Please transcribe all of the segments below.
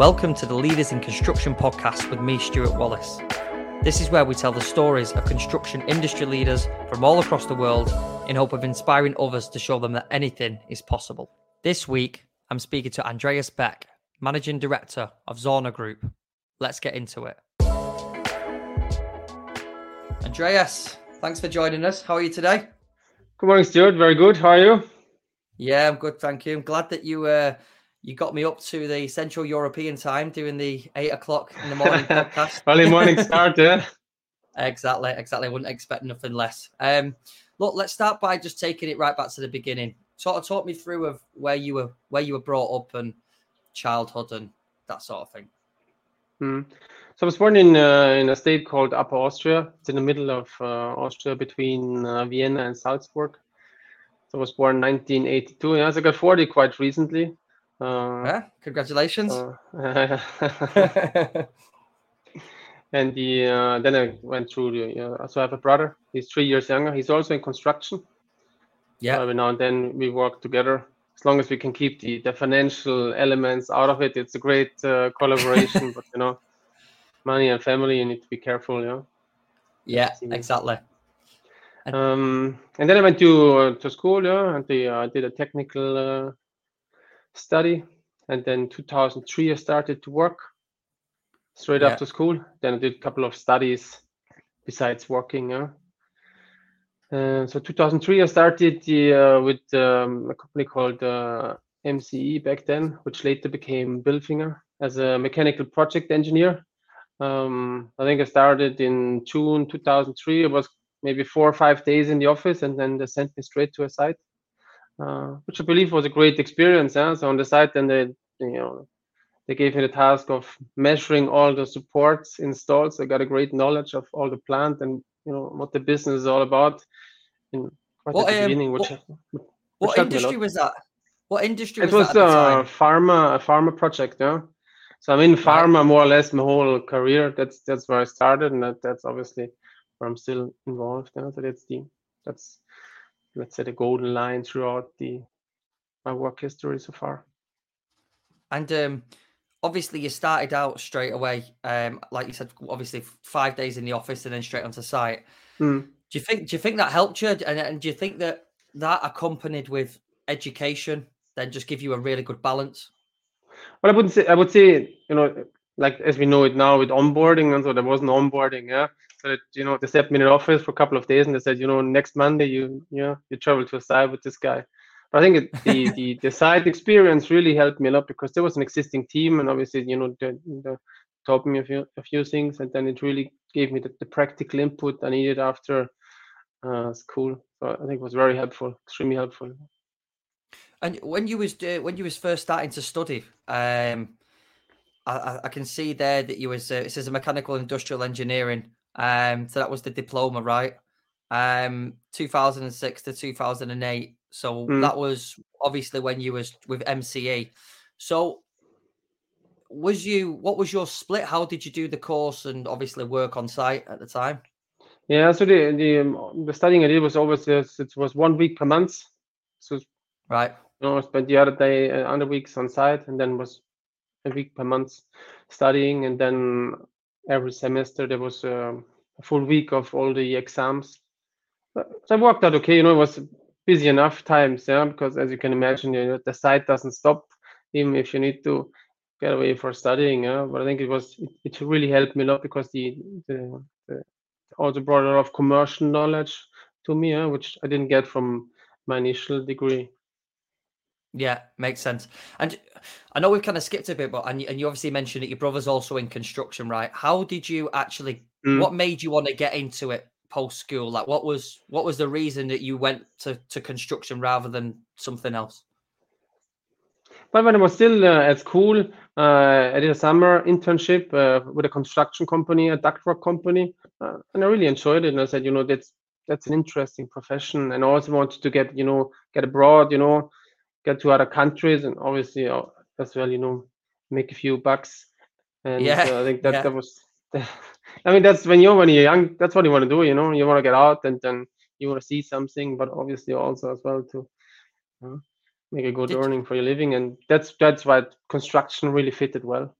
Welcome to the Leaders in Construction podcast with me, Stuart Wallace. This is where we tell the stories of construction industry leaders from all across the world in hope of inspiring others to show them that anything is possible. This week, I'm speaking to Andreas Beck, Managing Director of Zauner Group. Let's get into it. Andreas, thanks for joining us. How are you today? Good morning, Stuart. Very good. How are you? Yeah, I'm good, thank you. I'm glad that you uh, you got me up to the Central European time doing the eight o'clock in the morning podcast. Early morning start, yeah. exactly, exactly. I wouldn't expect nothing less. Um, look, let's start by just taking it right back to the beginning. Sort of talk me through of where you were, where you were brought up, and childhood and that sort of thing. Hmm. So I was born in uh, in a state called Upper Austria. It's in the middle of uh, Austria, between uh, Vienna and Salzburg. So I was born in 1982. Yeah, so I got 40 quite recently. Uh, yeah, congratulations. Uh, and the uh, then I went through the. Uh, so I have a brother. He's three years younger. He's also in construction. Yeah. every now and then we work together. As long as we can keep the, the financial elements out of it, it's a great uh, collaboration. but you know, money and family, you need to be careful. Yeah. Yeah, exactly. Um, and then I went to uh, to school. Yeah, and the, I did a technical study. And then 2003, I started to work straight yeah. after school. Then I did a couple of studies besides working. Yeah. Uh, so 2003, I started the, uh, with um, a company called uh, MCE back then, which later became Bilfinger as a mechanical project engineer. Um, I think I started in June 2003. It was maybe four or five days in the office, and then they sent me straight to a site. Uh, which I believe was a great experience. Yeah? So on the site, then they, you know, they gave me the task of measuring all the supports installed. So I got a great knowledge of all the plant and you know what the business is all about. In the um, which, what, which what industry was that? What industry was, it was a pharma, a pharma project. Yeah. So I'm in pharma right. more or less my whole career. That's that's where I started, and that, that's obviously where I'm still involved. Yeah? So that's the that's let's say the golden line throughout the my work history so far. And um, obviously, you started out straight away, um, like you said, obviously five days in the office and then straight onto site. Mm. Do you think? Do you think that helped you? And, and do you think that that accompanied with education then just give you a really good balance? Well, I wouldn't say. I would say, you know, like as we know it now with onboarding, and so there wasn't onboarding. Yeah, that you know they set me in an office for a couple of days and they said you know next monday you you know you travel to a site with this guy. But i think it, the, the the site experience really helped me a lot because there was an existing team and obviously you know the, the taught me a few a few things and then it really gave me the, the practical input i needed after uh, school. So i think it was very helpful extremely helpful. And when you was uh, when you was first starting to study um I, I can see there that you was uh, it says a mechanical industrial engineering um, so that was the diploma, right? Um, 2006 to 2008. So mm. that was obviously when you was with MCE. So was you what was your split? How did you do the course and obviously work on site at the time? Yeah, so the the, um, the studying I did was always uh, it was one week per month. So right, you know, I spent the other day uh, other weeks on site, and then was a week per month studying, and then every semester there was uh, a full week of all the exams. So I worked out okay. You know, it was busy enough times, yeah, because as you can imagine, you know, the site doesn't stop even if you need to get away for studying. Yeah? But I think it was it, it really helped me a lot because the, the, the also brought a lot of commercial knowledge to me, yeah, which I didn't get from my initial degree. Yeah, makes sense. And I know we've kind of skipped a bit, but and, and you obviously mentioned that your brother's also in construction, right? How did you actually? Mm. What made you want to get into it post school? Like, what was what was the reason that you went to to construction rather than something else? Well, when I was still uh, at school, uh, I did a summer internship uh, with a construction company, a ductwork company, uh, and I really enjoyed it. And I said, you know, that's that's an interesting profession, and I also wanted to get, you know, get abroad, you know, get to other countries and obviously uh, as well, you know, make a few bucks. And yeah, uh, I think that yeah. that was. I mean, that's when you're when you're young. That's what you want to do. You know, you want to get out and then you want to see something, but obviously also as well to make a good Did earning for your living. And that's that's why construction really fitted well.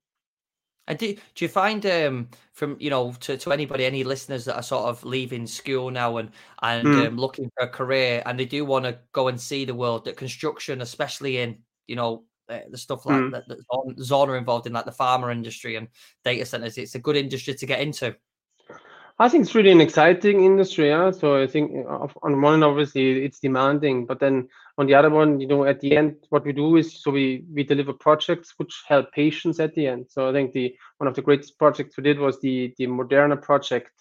And do, do you find um, from you know to, to anybody, any listeners that are sort of leaving school now and and mm. um, looking for a career, and they do want to go and see the world that construction, especially in you know uh, the stuff like mm. that, that Zauner involved in like the pharma industry and data centers, it's a good industry to get into. I think it's really an exciting industry. Yeah? So I think uh, on one obviously it's demanding, but then on the other one, you know, at the end, what we do is so we we deliver projects which help patients at the end. So I think the one of the greatest projects we did was the the Moderna project,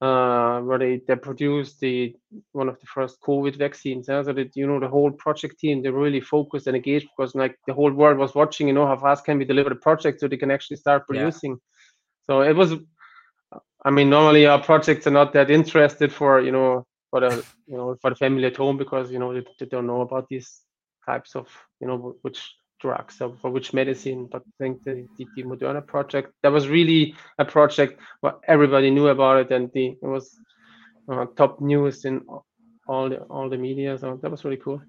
uh, where they, they produced the one of the first COVID vaccines. Yeah? So that you know the whole project team they really focused and engaged because like the whole world was watching. You know how fast can we deliver the project so they can actually start producing. Yeah. So it was I mean, normally our projects are not that interested for you know for the you know for the family at home because you know they, they don't know about these types of you know which drugs or for which medicine. But I think the, the, the Moderna project that was really a project where everybody knew about it and the it was uh, top news in all the all the media. So that was really cool.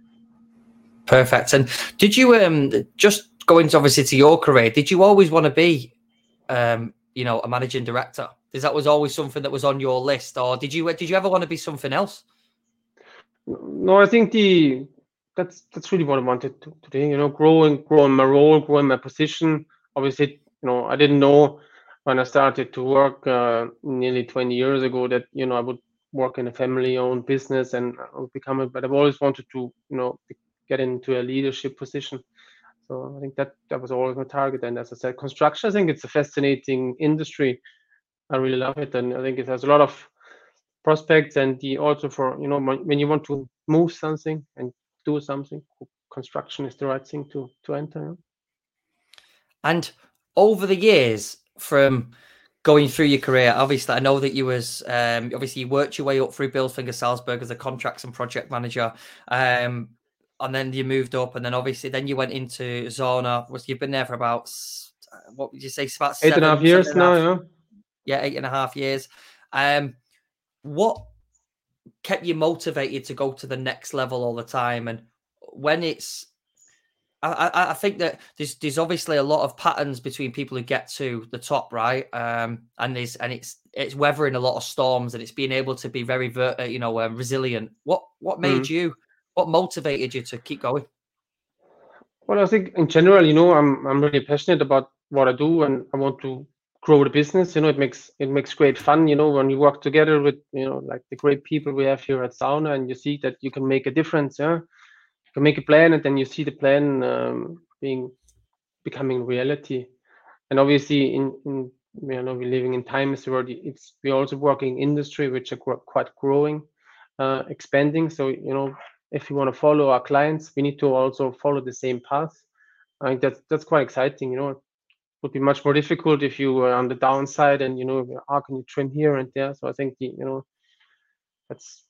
Perfect. And did you um just going obviously to your career? Did you always want to be um you know a managing director? Is that was always something that was on your list, or did you did you ever want to be something else? No, I think the that's that's really what I wanted to, to do. You know, growing growing my role, growing my position. Obviously, you know, I didn't know when I started to work uh, nearly 20 years ago that you know I would work in a family-owned business and become a. But I've always wanted to you know get into a leadership position. So I think that that was always my target. And as I said, construction, I think it's a fascinating industry. I really love it, and I think it has a lot of prospects. And the also for you know when you want to move something and do something, construction is the right thing to to enter. And over the years, from going through your career, obviously, I know that you was um, obviously you worked your way up through Bilfinger Salzburg as a contracts and project manager. Um, and then you moved up, and then obviously then you went into Zauner. Was you've been there for about what would you say? About eight seven, and a half years now, yeah yeah, eight and a half years. Um, what kept you motivated to go to the next level all the time? And when it's, I, I, I think that there's there's obviously a lot of patterns between people who get to the top, right? Um, and there's and it's it's weathering a lot of storms and it's being able to be very, uh, you know, um, resilient. What what made mm. you? What motivated you to keep going? Well, I think in general, you know, I'm I'm really passionate about what I do, and I want to grow the business you know it makes it makes great fun you know when you work together with you know like the great people we have here at Zauner and you see that you can make a difference yeah? You can make a plan and then you see the plan um, being becoming reality. And obviously in in you know we're living in times where it's we're also working industry which are quite growing uh, expanding. So you know if you want to follow our clients we need to also follow the same path. I think that's that's quite exciting you know would be much more difficult if you were on the downside and you know how can you trim here and there so i think the, you know that's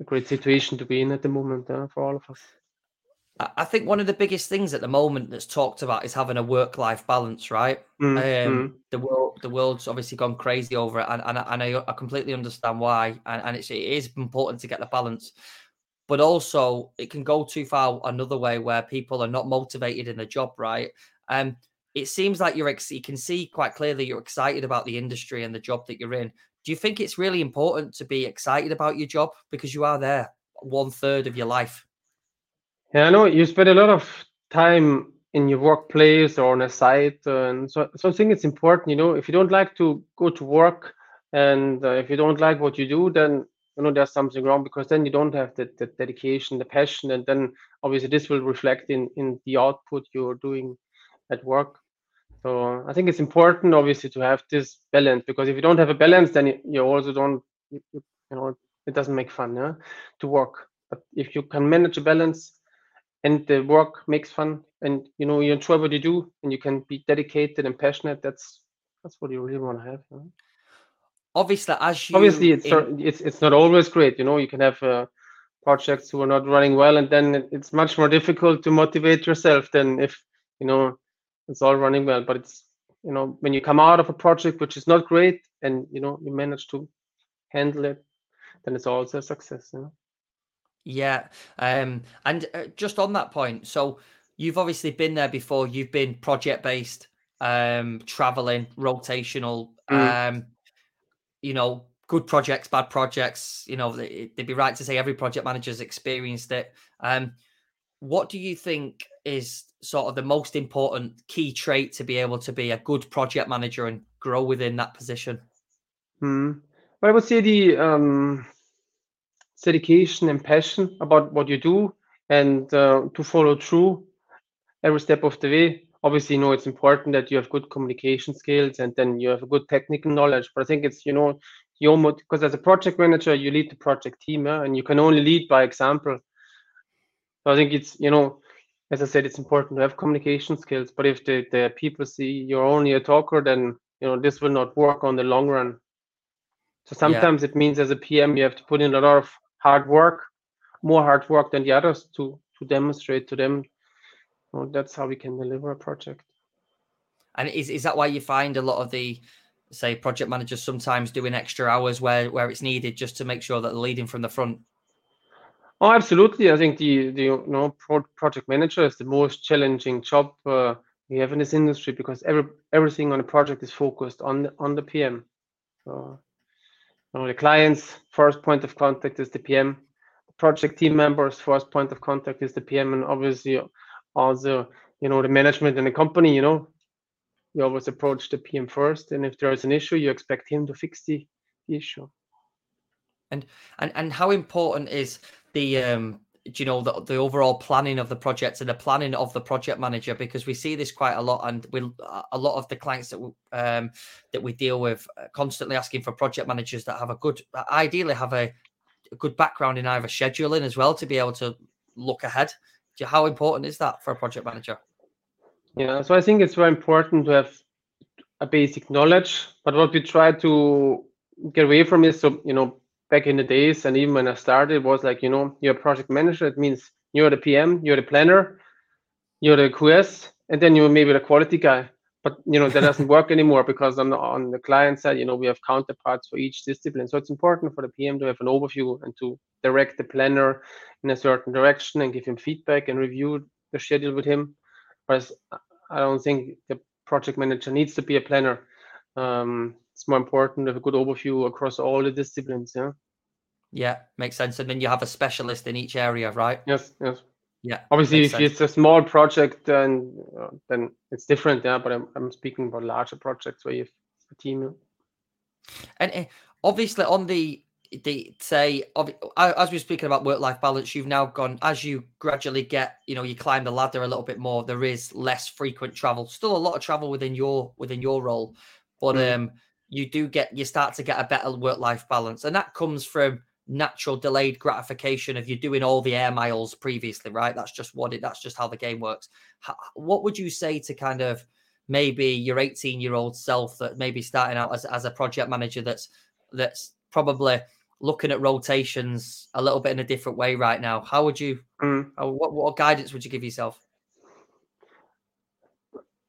a great situation to be in at the moment uh, for all of us I think one of the biggest things at the moment that's talked about is having a work-life balance, right? Mm, um, mm. The world, the world's obviously gone crazy over it, and, and, and I, I completely understand why. And, and it's, it is important to get the balance, but also it can go too far another way where people are not motivated in the job, right? Um, it seems like you're ex- you can see quite clearly you're excited about the industry and the job that you're in. Do you think it's really important to be excited about your job because you are there one third of your life? Yeah, I know you spend a lot of time in your workplace or on a site, and so, so I think it's important. You know, if you don't like to go to work and uh, if you don't like what you do, then you know there's something wrong because then you don't have the, the dedication, the passion, and then obviously this will reflect in in the output you're doing at work. So I think it's important, obviously, to have this balance because if you don't have a balance, then you also don't, you, you know, it doesn't make fun yeah, to work. But if you can manage a balance and the work makes fun and you know you enjoy what you do and you can be dedicated and passionate, that's that's what you really want to have. Obviously, as you obviously it's in... it's it's not always great. You know, you can have. Uh, projects who are not running well and then it's much more difficult to motivate yourself than if you know it's all running well but it's you know when you come out of a project which is not great and you know you manage to handle it then it's also a success you know? yeah um and uh, just on that point so you've obviously been there before you've been project based um, traveling, rotational, mm. um, you know, good projects, bad projects. You know, they, would be right to say every project manager's experienced it. Um, what do you think is sort of the most important key trait to be able to be a good project manager and grow within that position? Hmm. Well, I would say the um, dedication and passion about what you do and uh, to follow through every step of the way. Obviously, you know, it's important that you have good communication skills and then you have a good technical knowledge. But I think it's, you know, you almost, because as a project manager, you lead the project team and you can only lead by example. So I think it's, you know, as I said, it's important to have communication skills. But if the, the people see you're only a talker, then, you know, this will not work on the long run. So sometimes yeah. it means as a PM, you have to put in a lot of hard work, more hard work than the others to to demonstrate to them. Well, that's how we can deliver a project. And is is that why you find a lot of the say project managers sometimes doing extra hours where where it's needed just to make sure that they're leading from the front? Oh, absolutely. I think the the you know pro- project manager is the most challenging job uh, we have in this industry because every everything on a project is focused on the, on the PM. So you know, the client's first point of contact is the PM. The project team members' first point of contact is the PM, and obviously also you know the management in the company. You know, you always approach the PM first, and if there is an issue, you expect him to fix the issue. And and and how important is the um you know the, the overall planning of the project and the planning of the project manager because we see this quite a lot and we a lot of the clients that we, um, that we deal with constantly asking for project managers that have a good ideally have a, a good background in either scheduling as well to be able to look ahead. How important is that for a project manager? Yeah so i think it's very important to have a basic knowledge but what we try to get away from is so you know back in the days and even when I started was like, you know, you're a project manager. It means you're the PM, you're the planner, you're the QS, and then you're maybe the quality guy. But you know that doesn't work anymore because on the, on the client side, you know, we have counterparts for each discipline. So it's important for the PM to have an overview and to direct the planner in a certain direction and give him feedback and review the schedule with him. Whereas I don't think the project manager needs to be a planner. Um, it's more important to have a good overview across all the disciplines. Yeah. Yeah, makes sense. And then you have a specialist in each area, right? Yes, yes. Yeah. Obviously, if sense. it's a small project, then uh, then it's different. Yeah, but I'm I'm speaking about larger projects where you have a team. And uh, obviously, on the the say as we're speaking about work life balance you've now gone as you gradually get you know you climb the ladder a little bit more there is less frequent travel still a lot of travel within your within your role but mm. um you do get you start to get a better work life balance. And that comes from natural delayed gratification of you doing all the air miles previously right? That's just what it that's just how the game works. How, what would you say to kind of maybe your 18 year old self that maybe starting out as, as a project manager that's that's probably looking at rotations a little bit in a different way right now? How would you mm. what, what guidance would you give yourself?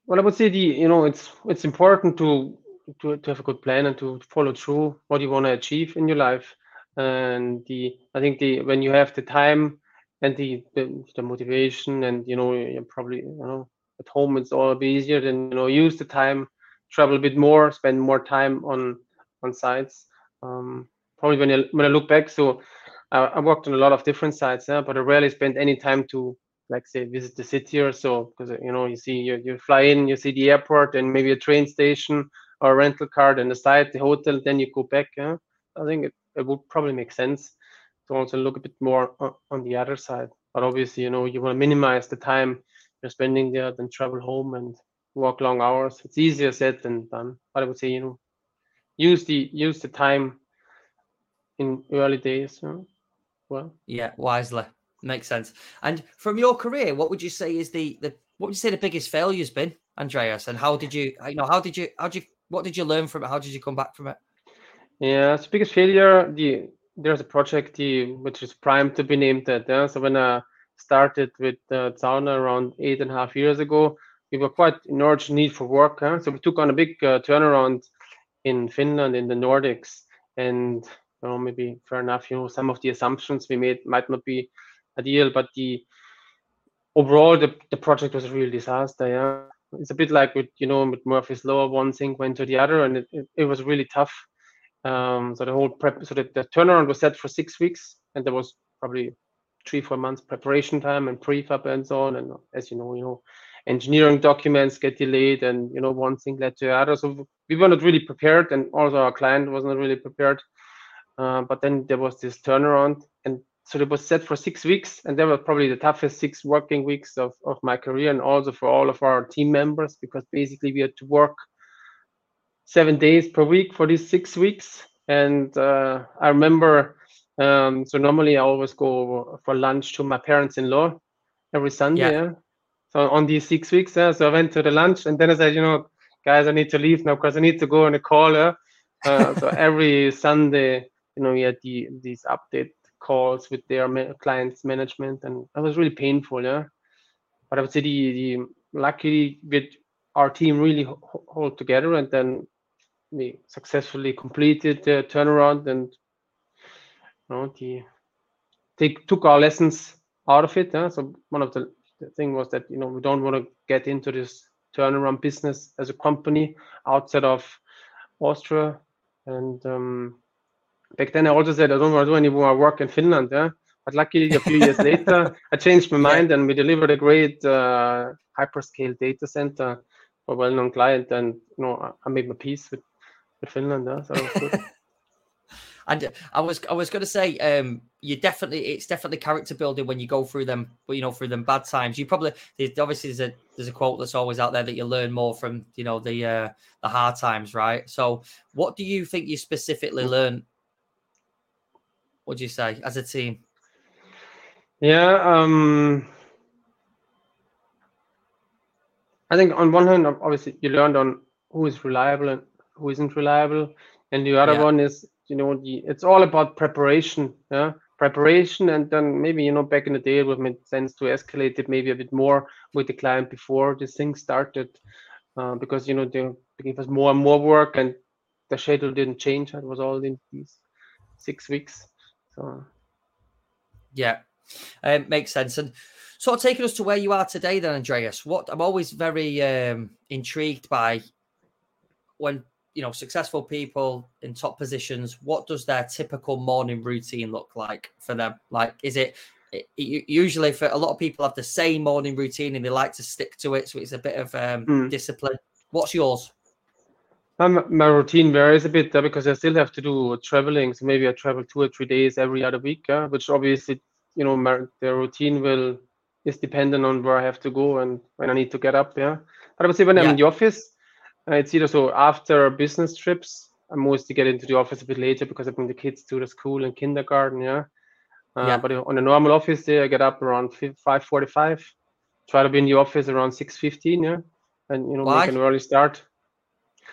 Well i would say the you know it's it's important to to, to have a good plan and to follow through what you want to achieve in your life. And the i think the when you have the time and the the, the motivation and you know you're probably you know at home it's all a bit easier than you know use the time travel a bit more spend more time on on sites. Um, probably when I, when I look back so I, I worked on a lot of different sites yeah, but I rarely spent any time to like say visit the city or so because you know you see you, you fly in you see the airport and maybe a train station or rental car and the site the hotel then you go back i think it, it would probably make sense to also look a bit more on, the other side. But obviously you know you want to minimize the time you're spending there than travel home and work long hours. It's easier said than done but i would say you know use the use the time in early days yeah? well. Yeah wisely. Makes sense. And from your career what would you say is the the what would you say the biggest failure has been andreas? And how did you you know how did you how did you what did you learn from it? How did you come back from it? Yeah, it's biggest failure. The there's a project the, which is primed to be named that. Yeah? So when I started with uh, Zauner around eight and a half years ago, we were quite in urgent need for work. Huh? So we took on a big uh, turnaround in Finland, in the Nordics, and you know, maybe fair enough. You know, some of the assumptions we made might not be ideal, but the overall the, the project was a real disaster. Yeah, it's a bit like with you know with Murphy's law, one thing went to the other, and it, it, it was really tough. Um, so the whole prep, so that the turnaround was set for six weeks, and there was probably three four months preparation time and prefab and so on. And as you know, you know, engineering documents get delayed, and you know one thing led to the other. So we were not really prepared, and also our client was not really prepared. Uh, but then there was this turnaround, so it was set for six weeks, and they were probably the toughest six working weeks of, of my career, and also for all of our team members, because basically we had to work seven days per week for these six weeks. And uh, I remember, um, so normally I always go for lunch to my parents-in-law every Sunday. Yeah. So on these six weeks, yeah, so I went to the lunch, and then I said, you know, guys, I need to leave now because I need to go on a call. Uh, so every Sunday, you know, we had the, these update calls with their ma- clients management and that was really painful yeah but i would say the, the luckily with our team really hold together and then we successfully completed the turnaround and you know the they took our lessons out of it yeah? so one of the, the thing was that you know we don't want to get into this turnaround business as a company outside of austria and um, back then I also said I don't want to do any more work in Finland. Yeah. But luckily, a few years later, I changed my mind and we delivered a great uh, hyperscale data center for a well-known client. And you know, I made my peace with, with Finland. Yeah. So and I was I was going to say, um, you definitely it's definitely character building when you go through them, but you know, through them bad times. You probably obviously there's a there's a quote that's always out there that you learn more from you know the uh, the hard times, right? So, what do you think you specifically learned what do you say as a team? Yeah, um, I think on one hand, obviously, you learned on who is reliable and who isn't reliable, and the other yeah. one is, you know, the, it's all about preparation. Yeah, preparation, and then maybe you know, back in the day, it would make sense to escalate it maybe a bit more with the client before this thing started, uh, because you know they gave us more and more work, and the schedule didn't change. It was all in these six weeks. So, yeah, um, makes sense. And sort of taking us to where you are today, then, Andreas. What I'm always very um, intrigued by when you know successful people in top positions. What does their typical morning routine look like for them? Like, is it usually for a lot of people have the same morning routine and they like to stick to it, so it's a bit of um, mm. discipline. What's yours? Um, my routine varies a bit uh, because I still have to do traveling. So maybe I travel two or three days every other week, uh, which obviously, you know, my, the routine will is dependent on where I have to go and when I need to get up. Yeah. But I would say when yeah. I'm in the office, uh, it's either so after business trips, I mostly get into the office a bit later because I bring the kids to the school and kindergarten. Yeah. Uh, yeah. But on a normal office day, I get up around 5:45. Try to be in the office around 6:15. Yeah. And you know, Why? make an early start.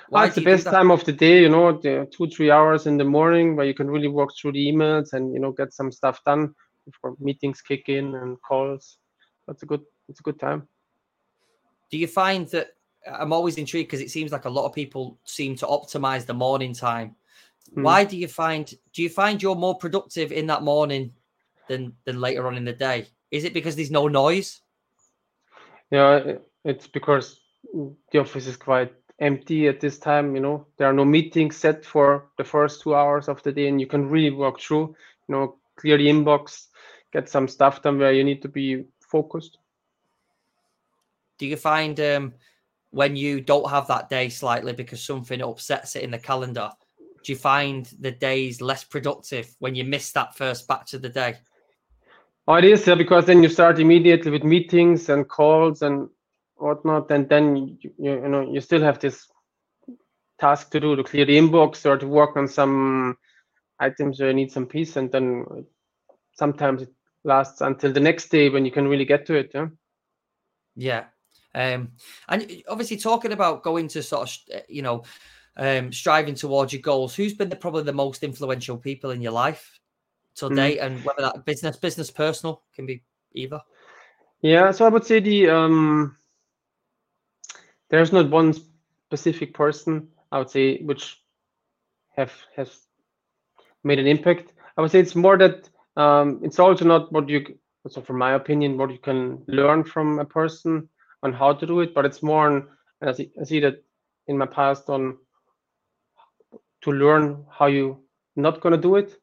Why it's the best time of the day, you know, the two, three hours in the morning where you can really work through the emails and, you know, get some stuff done before meetings kick in and calls. That's a good, it's a good time. Do you find that I'm always intrigued because it seems like a lot of people seem to optimize the morning time. Hmm. Why do you find, do you find you're more productive in that morning than, than later on in the day? Is it because there's no noise? Yeah, it's because the office is quite empty at this time you know. There are no meetings set for the first two hours of the day and you can really work through you know clear the inbox get some stuff done where you need to be focused. Do you find um, when you don't have that day slightly because something upsets it in the calendar do you find the days less productive when you miss that first batch of the day? Oh it is yeah, because then you start immediately with meetings and calls and whatnot, and then you, you know you still have this task to do to clear the inbox or to work on some items where you need some peace, and then sometimes it lasts until the next day when you can really get to it. Yeah. Yeah. Um, and obviously talking about going to sort of you know um, striving towards your goals, who's been the, probably the most influential people in your life to mm. date, and whether that business, business, personal can be either. Yeah, so I would say the um, there's not one specific person I would say which have has made an impact. I would say it's more that um, it's also not what you so from my opinion what you can learn from a person on how to do it, but it's more on I see, I see that in my past on to learn how you not going to do it.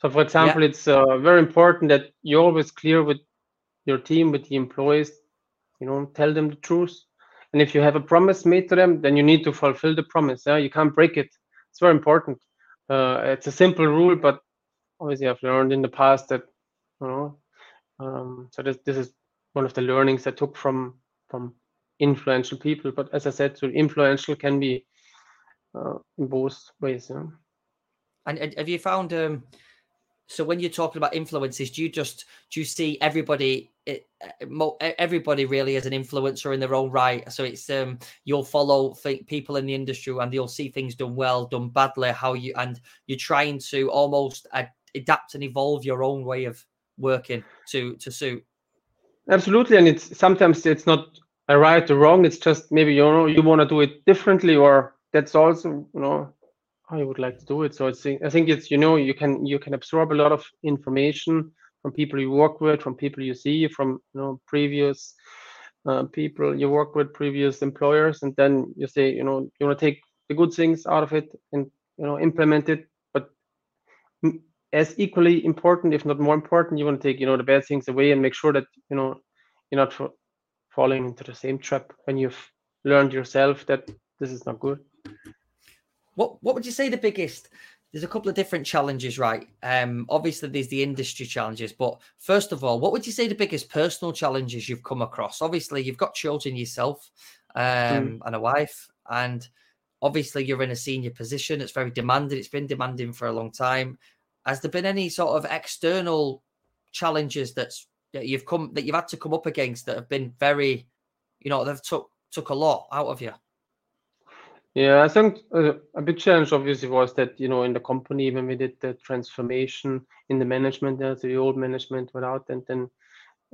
So, for example, yeah. it's uh, very important that you're always clear with your team, with the employees. You know, tell them the truth. And if you have a promise made to them, then you need to fulfill the promise. Yeah, you can't break it. It's very important. Uh, it's a simple rule, but obviously I've learned in the past that you know. Um, so this this is one of the learnings I took from from influential people. But as I said, so influential can be uh, in both ways. Yeah. And, have you found um, so when you're talking about influences, do you just do you see everybody it, everybody really as an influencer in their own right? So it's um you'll follow people in the industry and you'll see things done well, done badly, how you and you're trying to almost adapt and evolve your own way of working to to suit. Absolutely, and it's sometimes it's not a right or wrong. It's just maybe you know you want to do it differently, or that's also you know I would like to do it. So it's, I think it's you know you can you can absorb a lot of information from people you work with, from people you see, from you know previous uh, people you work with, previous employers, and then you say you know you want to take the good things out of it and you know implement it. But as equally important, if not more important, you want to take you know the bad things away and make sure that you know you're not falling into the same trap when you've learned yourself that this is not good. What what would you say the biggest? There's a couple of different challenges, right? Um, obviously there's the industry challenges, but first of all, what would you say the biggest personal challenges you've come across? Obviously, you've got children yourself, um, mm. and a wife, and obviously you're in a senior position. It's very demanding. It's been demanding for a long time. Has there been any sort of external challenges that's that you've come that you've had to come up against that have been very, you know, they've took took a lot out of you? Yeah, I think uh, a big challenge obviously was that, you know, in the company, when we did the transformation in the management, yeah, so the old management went out and then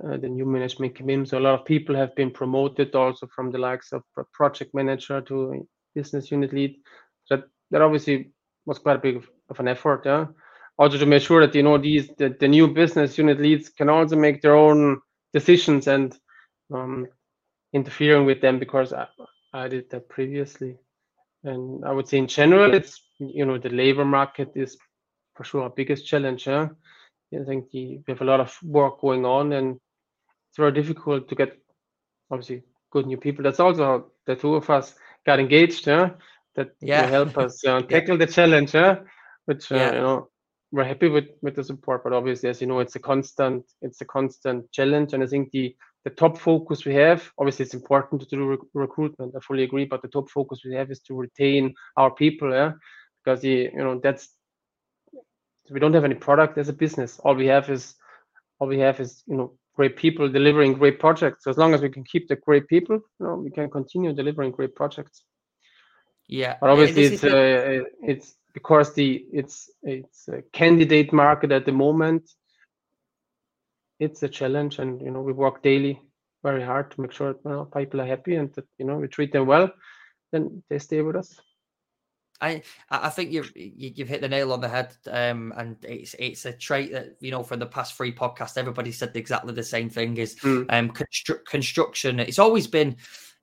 uh, the new management came in. So a lot of people have been promoted also from the likes of project manager to business unit lead. That that obviously was quite a big of, of an effort, yeah. Also to make sure that you know these the, the new business unit leads can also make their own decisions and um, interfering with them because I, I did that previously. And I would say in general, it's you know the labor market is for sure our biggest challenge. Huh? I think the, we have a lot of work going on, and it's very difficult to get obviously good new people. That's also how the two of us got engaged. Huh? That yeah. help us uh, tackle the challenge. Huh? Which uh, yeah. you know we're happy with with the support, but obviously, as you know, it's a constant it's a constant challenge, and I think the the top focus we have, obviously it's important to do rec- recruitment. I fully agree, but the top focus we have is to retain our people, yeah, because the you know that's we don't have any product as a business. All we have is all we have is you know great people delivering great projects. So as long as we can keep the great people, you know, we can continue delivering great projects. Yeah, but obviously it's uh, it's because the it's it's a candidate market at the moment it's a challenge and you know we work daily very hard to make sure you know, people are happy and that you know we treat them well then they stay with us I I think you've you've hit the nail on the head, um, and it's it's a trait that you know from the past three podcasts, everybody said exactly the same thing. Is mm. um, constru- construction. It's always been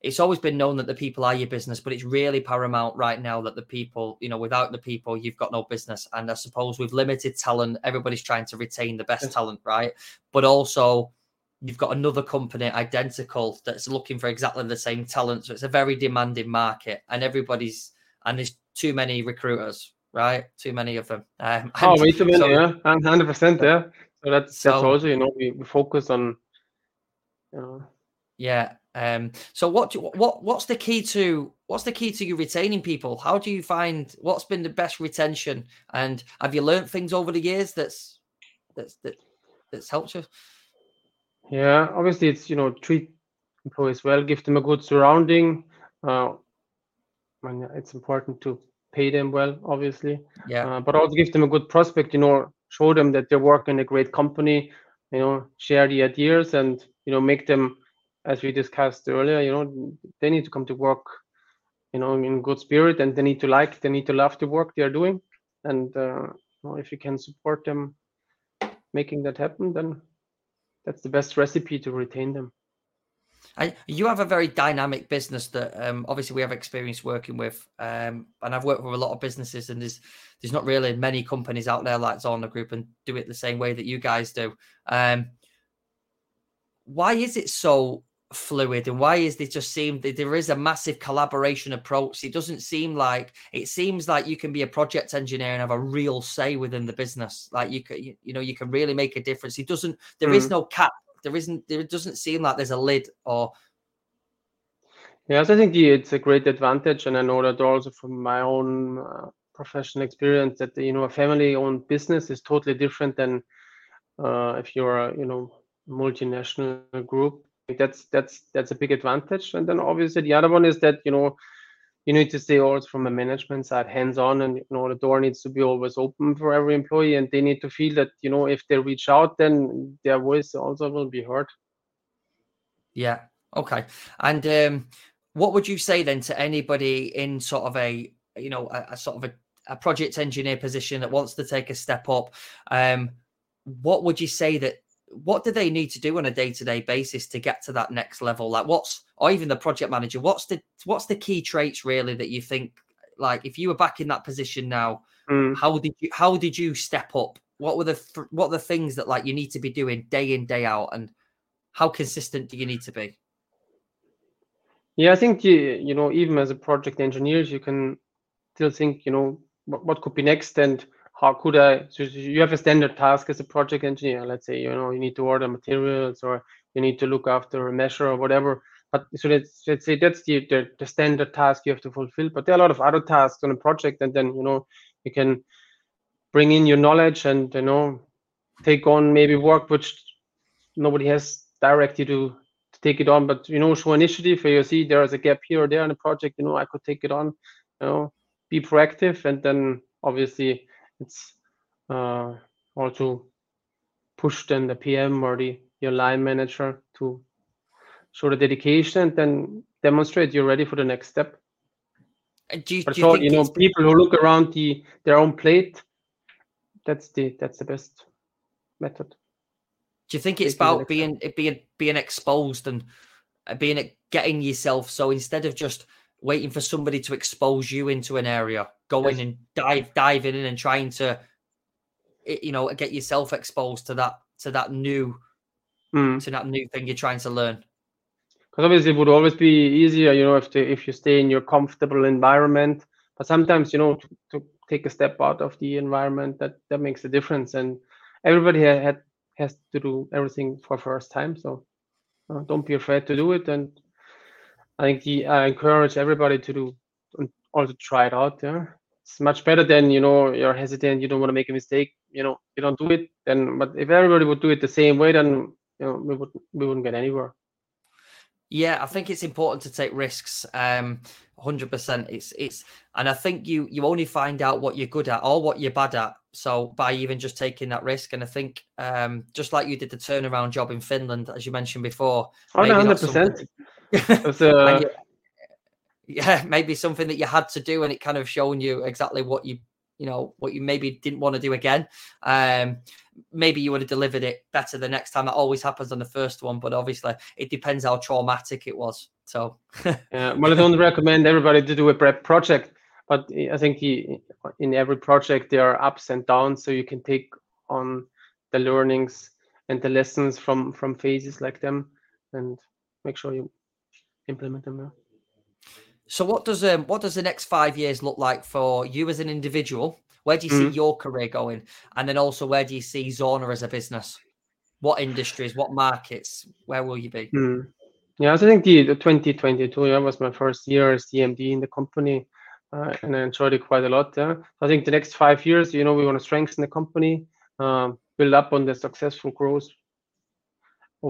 it's always been known that the people are your business, but it's really paramount right now that the people, you know, without the people, you've got no business. And I suppose with limited talent, everybody's trying to retain the best talent, right? But also, you've got another company identical that's looking for exactly the same talent. So it's a very demanding market, and everybody's and there's too many recruiters, right? Too many of them. Um, oh, way too many, so, yeah, hundred percent, yeah. So that's that's so, also you know we, we focus on, you know. Yeah, um, so what what what's the key to what's the key to you retaining people? How do you find what's been the best retention? And have you learned things over the years that's that's that, that's helped you? Yeah, obviously it's you know treat employees well, give them a good surrounding. Uh, and it's important to pay them well, obviously. Yeah. Uh, but also give them a good prospect. You know, show them that they work in a great company. You know, share the ideas and you know make them as we discussed earlier, you know, they need to come to work, you know, in good spirit, and they need to like, they need to love the work they are doing, and uh, you know, if you can support them making that happen, then that's the best recipe to retain them. You have a very dynamic business that um, obviously we have experience working with, um, and I've worked with a lot of businesses, and there's there's not really many companies out there like Zauner Group and do it the same way that you guys do. Um, why is it so fluid, and why is it just seem that there is a massive collaboration approach? It doesn't seem like it seems like you can be a project engineer and have a real say within the business. Like you can, you, you know, you can really make a difference. It doesn't. There mm. is no cap there isn't there doesn't seem like there's a lid or yes i think it's a great advantage and i know that also from my own uh, professional experience that you know a family owned business is totally different than uh, if you're a you know multinational group that's that's that's a big advantage and then obviously the other one is that you know you need to stay always from a management side hands-on and you know the door needs to be always open for every employee and they need to feel that you know if they reach out then their voice also will be heard. Yeah. Okay. And um what would you say then to anybody in sort of a you know a, a sort of a, a project engineer position that wants to take a step up? Um what would you say that what do they need to do on a day-to-day basis to get to that next level? Like what's or even the project manager what's the what's the key traits really that you think like if you were back in that position now mm. how did you how did you step up? What were the what are the things that like you need to be doing day in day out and how consistent do you need to be? Yeah i think you you know even as a project engineer you can still think you know what, what could be next and how could I? So you have a standard task as a project engineer. Let's say you know you need to order materials or you need to look after a measure or whatever. But so let's let's say that's the, the, the standard task you have to fulfill. But there are a lot of other tasks on a project, and then you know you can bring in your knowledge and you know take on maybe work which nobody has directly to, to take it on. But you know show initiative. Where you see there is a gap here or there in a project. You know I could take it on. You know be proactive, and then obviously it's uh, also push then the PM or the your line manager to show the dedication and then demonstrate you're ready for the next step. Do you, but do you, so, you know, people who look around the their own plate, that's the that's the best method. Do you think it's about being being being exposed and uh, being getting yourself so instead of just waiting for somebody to expose you into an area, going yes. and dive diving in and trying to, you know, get yourself exposed to that to that new mm. to that new thing you're trying to learn. Because obviously it would always be easier, you know, if the, if you stay in your comfortable environment. But sometimes, you know, to, to take a step out of the environment, that that makes a difference. And everybody had has to do everything for first time. So uh, don't be afraid to do it and I think the, I encourage everybody to do and also try it out. Yeah, it's much better than you know you're hesitant, you don't want to make a mistake. You know, you don't do it. Then, but if everybody would do it the same way, then you know we would we wouldn't get anywhere. Yeah, I think it's important to take risks. Um, hundred percent. It's it's, and I think you you only find out what you're good at or what you're bad at. So by even just taking that risk, and I think um, just like you did the turnaround job in Finland, as you mentioned before. Oh, hundred percent. Uh... yeah, maybe something that you had to do, and it kind of shown you exactly what you you know what you maybe didn't want to do again. Um, maybe you would have delivered it better the next time. That always happens on the first one, but obviously it depends how traumatic it was. So, yeah, well, I don't recommend everybody to do a prep project, but I think in every project there are ups and downs, so you can take on the learnings and the lessons from from phases like them, and make sure you implement them. So what does um what does the next five years look like for you as an individual? Where do you mm-hmm. see your career going? And then also where do you see Zauner as a business? What industries, what markets, where will you be? Mm. Yeah, I think the, the 2022 yeah, was my first year as DMD in the company. Uh, and I enjoyed it quite a lot. Yeah. I think the next five years, you know, we want to strengthen the company, uh, build up on the successful growth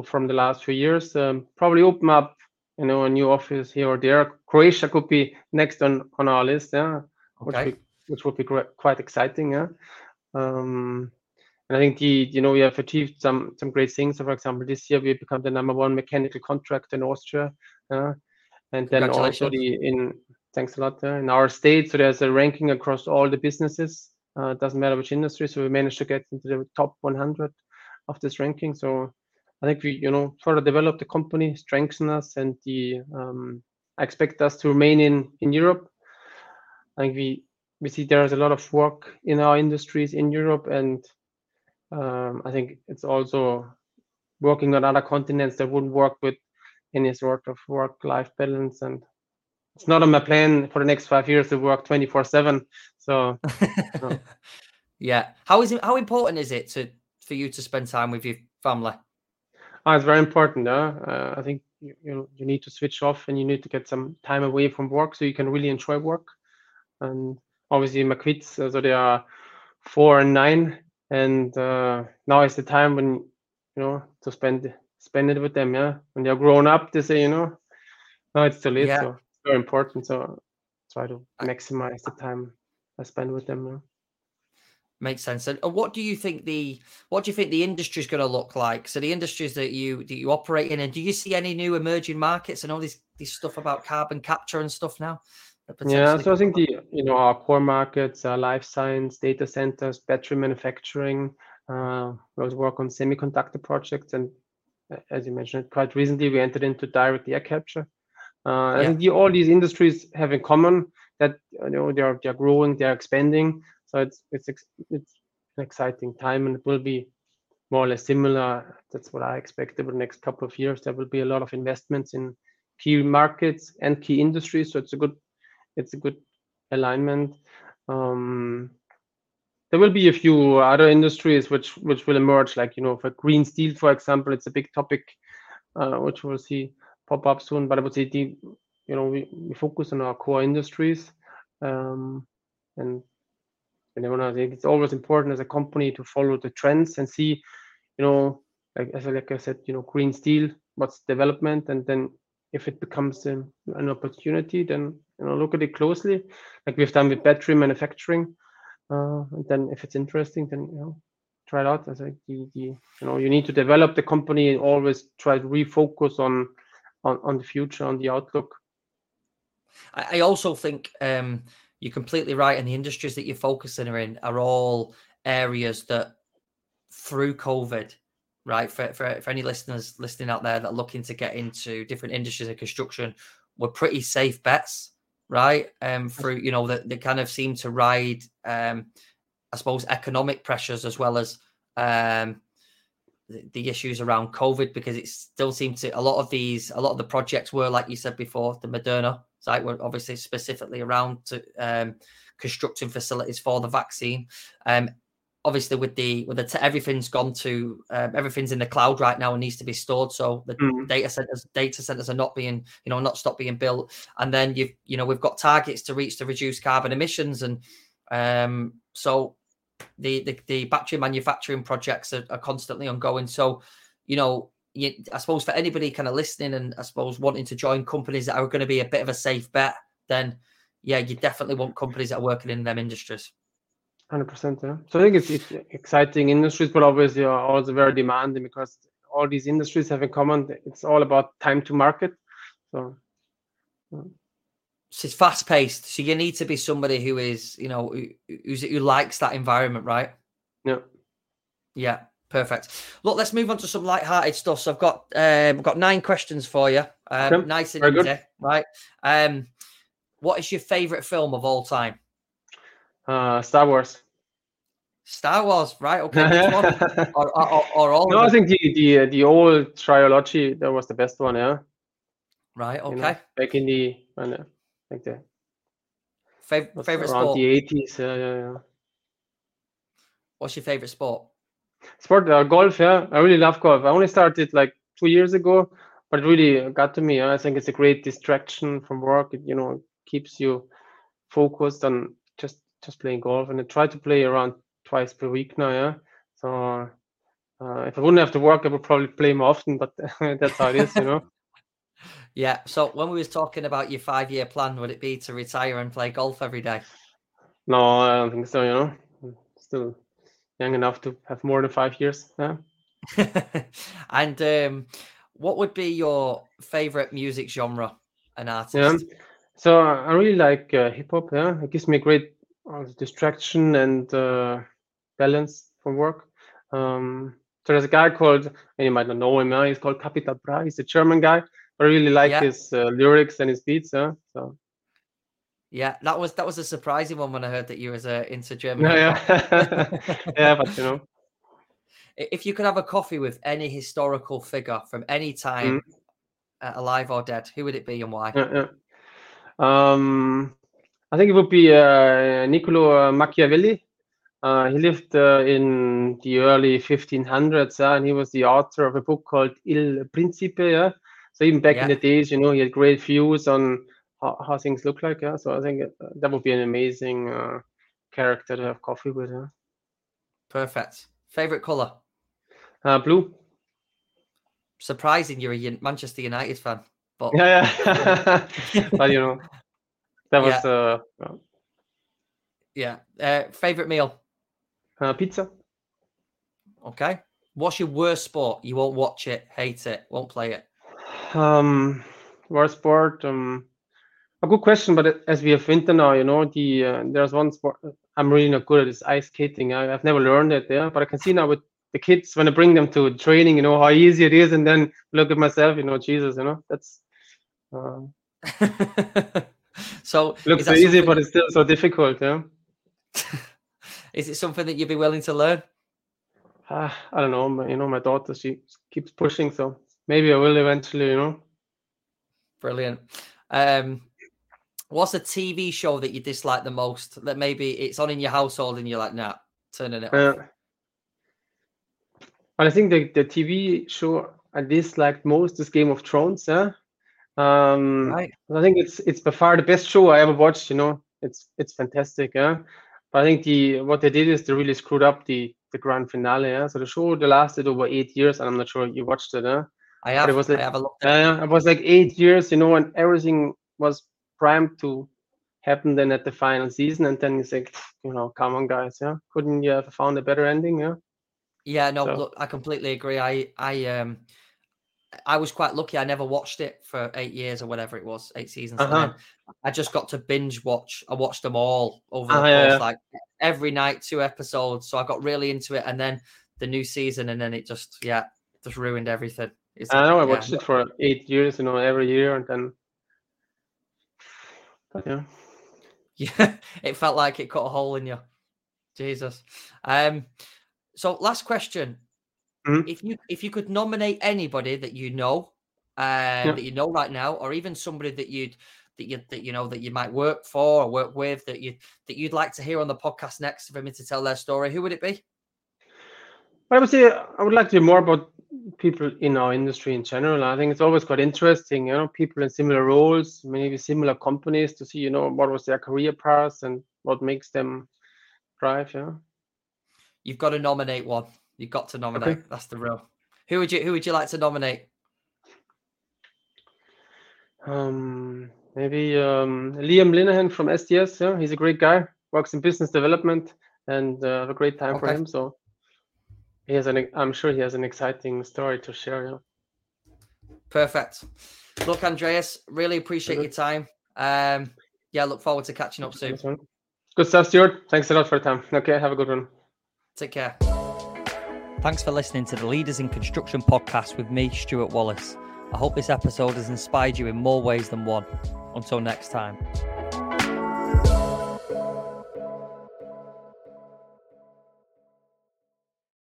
from the last few years. Um, probably open up you know a new office here or there. Croatia could be next on on our list, yeah, okay. which, which would be quite exciting, yeah. Um, and I think the you know we have achieved some some great things. So for example, this year we become the number one mechanical contractor in Austria, uh, and then also the in thanks a lot uh, in our state. So there's a ranking across all the businesses. Uh, doesn't matter which industry. So we managed to get into the top 100 of this ranking. So I think we, you know, further develop the company, strengthen us, and the um, I expect us to remain in in Europe. I think we we see there's a lot of work in our industries in Europe, and um, I think it's also working on other continents that wouldn't work with any sort of work-life balance. And it's not on my plan for the next five years to work 24/7. So, no. yeah, how is it? How important is it to for you to spend time with your family? Oh, it's very important. Uh, I think you, you you need to switch off and you need to get some time away from work so you can really enjoy work. And obviously, my kids, uh, so they are four and nine, and uh, now is the time when you know to spend spend it with them. Yeah, when they're grown up, they say, you know, no, it's too late. Yeah. So it's very important. So try to maximize the time I spend with them. Yeah. Makes sense. And what do you think the what do you think the industry is going to look like? So the industries that you that you operate in, and do you see any new emerging markets and all this this stuff about carbon capture and stuff now? Yeah, so I think the you know our core markets are life science, data centers, battery manufacturing. Uh, we also work on semiconductor projects, and as you mentioned, quite recently we entered into direct air capture. Uh, yeah. I think the, all these industries have in common that you know they are they are growing, they are expanding. So it's it's it's an exciting time, and it will be more or less similar. That's what I expect over the next couple of years. There will be a lot of investments in key markets and key industries. So it's a good it's a good alignment. Um, there will be a few other industries which which will emerge, like you know, for green steel, for example, it's a big topic uh, which we'll see pop up soon. But I would say the you know we, we focus on our core industries um, and I think it's always important as a company to follow the trends and see, you know, like as like I said, you know, green steel, what's development, and then if it becomes an opportunity, then you know look at it closely, like we've done with battery manufacturing. Uh, and then if it's interesting, then you know try it out. As like the, the you know you need to develop the company and always try to refocus on on on the future, on the outlook. I, I also think um, you're completely right. And the industries that you're focusing are in are all areas that through COVID, right? For, for, for any listeners listening out there that are looking to get into different industries of construction, were pretty safe bets, right? Um, through, you know, that they kind of seem to ride, um, I suppose, economic pressures as well as um, the, the issues around COVID, because it still seemed to, a lot of these, a lot of the projects were, like you said before, the Moderna site were obviously specifically around to um, constructing facilities for the vaccine. Um, obviously, with the with the t- everything's gone to um, everything's in the cloud right now and needs to be stored. So the mm. data centers data centers are not being you know not stop being built. And then you've you know we've got targets to reach to reduce carbon emissions and um, so the, the, the battery manufacturing projects are, are constantly ongoing. So you know you, I suppose for anybody kind of listening and I suppose wanting to join companies that are going to be a bit of a safe bet, then yeah, you definitely want companies that are working in them industries. Hundred percent. Yeah. So I think it's, it's exciting industries, but obviously are also very demanding because all these industries have in common. It's all about time to market. So. Yeah. So it's fast paced. So you need to be somebody who is, you know, who, who likes that environment, right? Yeah. Yeah. Perfect. Look, let's move on to some light-hearted stuff. So I've got um, got nine questions for you. Um, okay. Nice and easy, right? Um, what is your favorite film of all time? Uh, Star Wars. Star Wars, right? Okay, or, or, or, all? No, I think the the the old trilogy that was the best one. Yeah. Right. Okay. You know, back in the, I think the favorite favorite around sport. the eighties. Yeah, yeah, yeah. What's your favorite sport? Sport uh, golf yeah i really love golf. I only started like two years ago but it really got to me i think it's a great distraction from work. It you know keeps you focused on just just playing golf. And i try to play around twice per week now yeah. So uh, if i wouldn't have to work i would probably play more often but that's how it is you know. Yeah so when we was talking about your five year plan would it be to retire and play golf every day? No i don't think so you know. Still young enough to have more than five years. Yeah. and um, what would be your favorite music genre and artist? Yeah. So I really like uh, hip hop. Yeah, it gives me a great uh, distraction and uh, balance from work. Um, So there's a guy called, and you might not know him, uh, he's called Capital Bra. He's a German guy, I really like Yeah. his uh, lyrics and his beats. Uh, so Yeah, that was that was a surprising one when I heard that you was uh, into German. yeah, yeah, yeah, but you know, If you could have a coffee with any historical figure from any time, uh, alive or dead, who would it be and why? yeah, yeah. Um, I think it would be uh, Niccolo Machiavelli. Uh, he lived uh, in the early 1500s, uh, and he was the author of a book called Il Principe. Yeah? So even back in the days, you know, he had great views on how, how things look like. Yeah? So I think uh, that would be an amazing uh, character to have coffee with. Yeah? Perfect. Favorite color? Uh, blue. Surprising, you're a Manchester United fan, but Yeah, yeah. but you know, that was uh, yeah. Uh, favorite meal? uh, pizza. Okay. What's your worst sport? You won't watch it, hate it, won't play it. Um, worst sport. Um, a good question, but as we have winter now, you know, the uh, there's one sport I'm really not good at is ice skating. I, I've never learned it, yeah, but I can see now with the kids when I bring them to training, you know, how easy it is, and then look at myself, you know, Jesus, you know, that's uh, so looks so easy, but it's still so difficult, yeah. is it something that you'd be willing to learn? Ah, I don't know, my, you know, my daughter she keeps pushing, so maybe I will eventually, you know. Brilliant. Um, what's a TV show that you dislike the most? That maybe it's on in your household and you're like, nah, turning it off. Uh, but I think the, the TV show I disliked most is Game of Thrones. Yeah, um, Right. I think it's it's by far the best show I ever watched. You know, it's it's fantastic. Yeah, but I think the what they did is they really screwed up the the grand finale. Yeah, so the show they lasted over eight years, and I'm not sure you watched it. Yeah, I have. it was like- I have a look. at it. uh, it was like eight years. You know, and everything was primed to happen then at the final season, and then you think you know, come on, guys. Yeah, couldn't you have found a better ending? Yeah. Yeah, no, So- look, I completely agree. I, I, um, I was quite lucky. I never watched it for eight years or whatever it was, eight seasons. Uh-huh. then I just got to binge watch. I watched them all over the Ah, course, yeah, like every night, two episodes. So I got really into it, and then the new season, and then it just, yeah, just ruined everything. It's, I know I yeah, watched it for eight years, you know, every year, and then, yeah, Yeah, it felt like it cut a hole in you. Jesus. Um, so last question. Mhm. If you if you could nominate anybody that you know, uh, that you know right now, or even somebody that you'd that you that you know that you might work for or work with that you that you'd like to hear on the podcast next for me to tell their story, who would it be? I would say I would like to hear more about people in our industry in general. I think it's always quite interesting, you know, people in similar roles, maybe similar companies, to see, you know, what was their career path and what makes them drive. Yeah, You've got to nominate one. You've got to nominate. That's the rule. Who would you who would you like to nominate? um, maybe um, Liam Linehan from SDS. Yeah, he's a great guy, works in business development, and uh, have a great time for him. So. He has an, I'm sure he has an exciting story to share. Yeah. Perfect. Look, Andreas, really appreciate your time. Um, yeah, look forward to catching up soon. Nice. Good stuff, Stuart. Thanks a lot for the time. Okay, have a good one. Take care. Thanks for listening to the Leaders in Construction podcast with me, Stuart Wallace. I hope this episode has inspired you in more ways than one. Until next time.